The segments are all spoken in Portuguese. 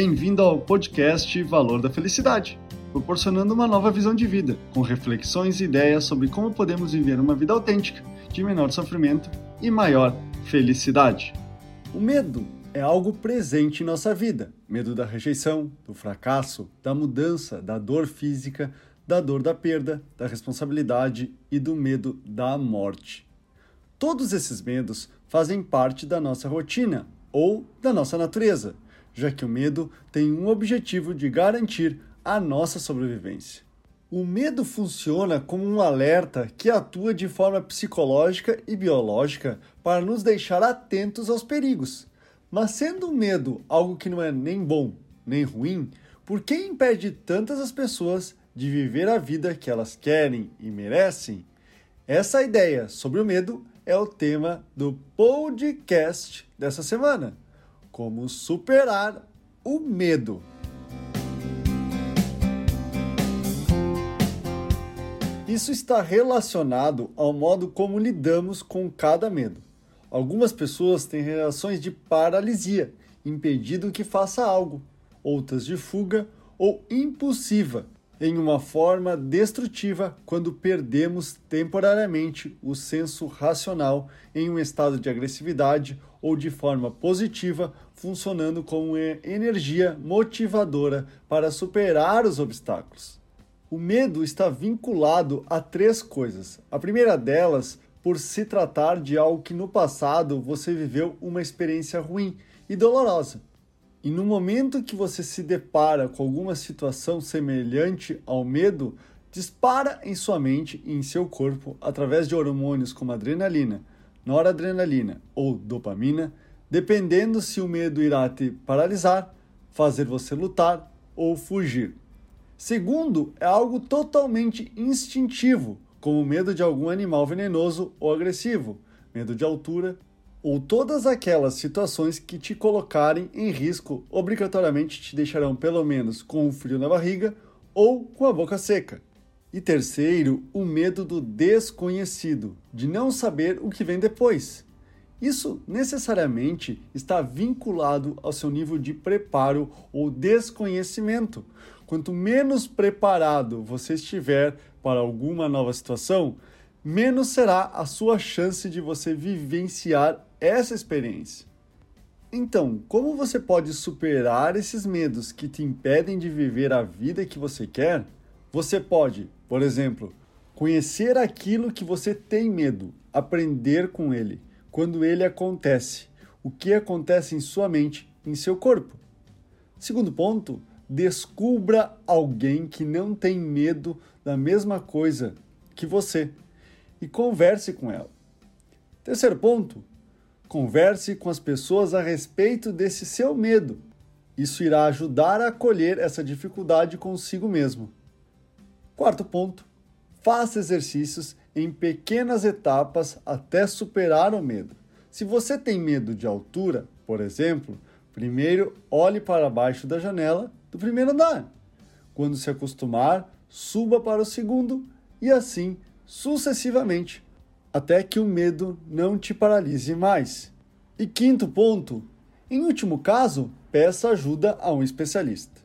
Bem-vindo ao podcast Valor da Felicidade, proporcionando uma nova visão de vida, com reflexões e ideias sobre como podemos viver uma vida autêntica, de menor sofrimento e maior felicidade. O medo é algo presente em nossa vida. Medo da rejeição, do fracasso, da mudança, da dor física, da dor da perda, da responsabilidade e do medo da morte. Todos esses medos fazem parte da nossa rotina ou da nossa natureza já que o medo tem um objetivo de garantir a nossa sobrevivência. O medo funciona como um alerta que atua de forma psicológica e biológica para nos deixar atentos aos perigos. Mas sendo o medo algo que não é nem bom nem ruim, por que impede tantas as pessoas de viver a vida que elas querem e merecem? Essa ideia sobre o medo é o tema do podcast dessa semana como superar o medo. Isso está relacionado ao modo como lidamos com cada medo. Algumas pessoas têm reações de paralisia, impedindo que faça algo, outras de fuga ou impulsiva, em uma forma destrutiva quando perdemos temporariamente o senso racional em um estado de agressividade ou de forma positiva, funcionando como energia motivadora para superar os obstáculos. O medo está vinculado a três coisas. A primeira delas, por se tratar de algo que no passado você viveu uma experiência ruim e dolorosa. E no momento que você se depara com alguma situação semelhante ao medo, dispara em sua mente e em seu corpo, através de hormônios como adrenalina, noradrenalina ou dopamina, dependendo se o medo irá te paralisar, fazer você lutar ou fugir. Segundo, é algo totalmente instintivo, como medo de algum animal venenoso ou agressivo, medo de altura, ou todas aquelas situações que te colocarem em risco obrigatoriamente te deixarão pelo menos com um frio na barriga ou com a boca seca. E terceiro, o medo do desconhecido, de não saber o que vem depois. Isso necessariamente está vinculado ao seu nível de preparo ou desconhecimento. Quanto menos preparado você estiver para alguma nova situação, menos será a sua chance de você vivenciar essa experiência. Então, como você pode superar esses medos que te impedem de viver a vida que você quer? Você pode, por exemplo, conhecer aquilo que você tem medo, aprender com ele, quando ele acontece, o que acontece em sua mente, em seu corpo. Segundo ponto, descubra alguém que não tem medo da mesma coisa que você e converse com ela. Terceiro ponto, Converse com as pessoas a respeito desse seu medo. Isso irá ajudar a acolher essa dificuldade consigo mesmo. Quarto ponto: faça exercícios em pequenas etapas até superar o medo. Se você tem medo de altura, por exemplo, primeiro olhe para baixo da janela do primeiro andar. Quando se acostumar, suba para o segundo e assim sucessivamente até que o medo não te paralise mais. E quinto ponto, em último caso, peça ajuda a um especialista.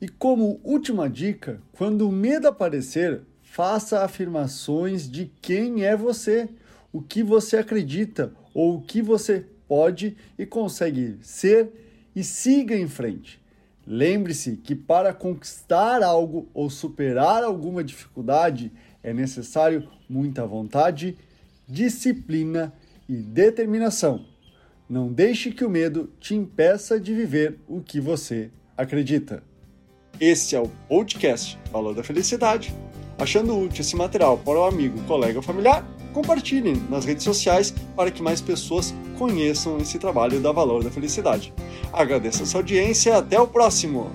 E como última dica, quando o medo aparecer, faça afirmações de quem é você, o que você acredita ou o que você pode e consegue ser e siga em frente. Lembre-se que para conquistar algo ou superar alguma dificuldade é necessário muita vontade, disciplina e determinação. Não deixe que o medo te impeça de viver o que você acredita. Esse é o podcast Valor da Felicidade. Achando útil esse material para o amigo, colega ou familiar, compartilhem nas redes sociais para que mais pessoas conheçam esse trabalho da Valor da Felicidade. Agradeço a sua audiência e até o próximo!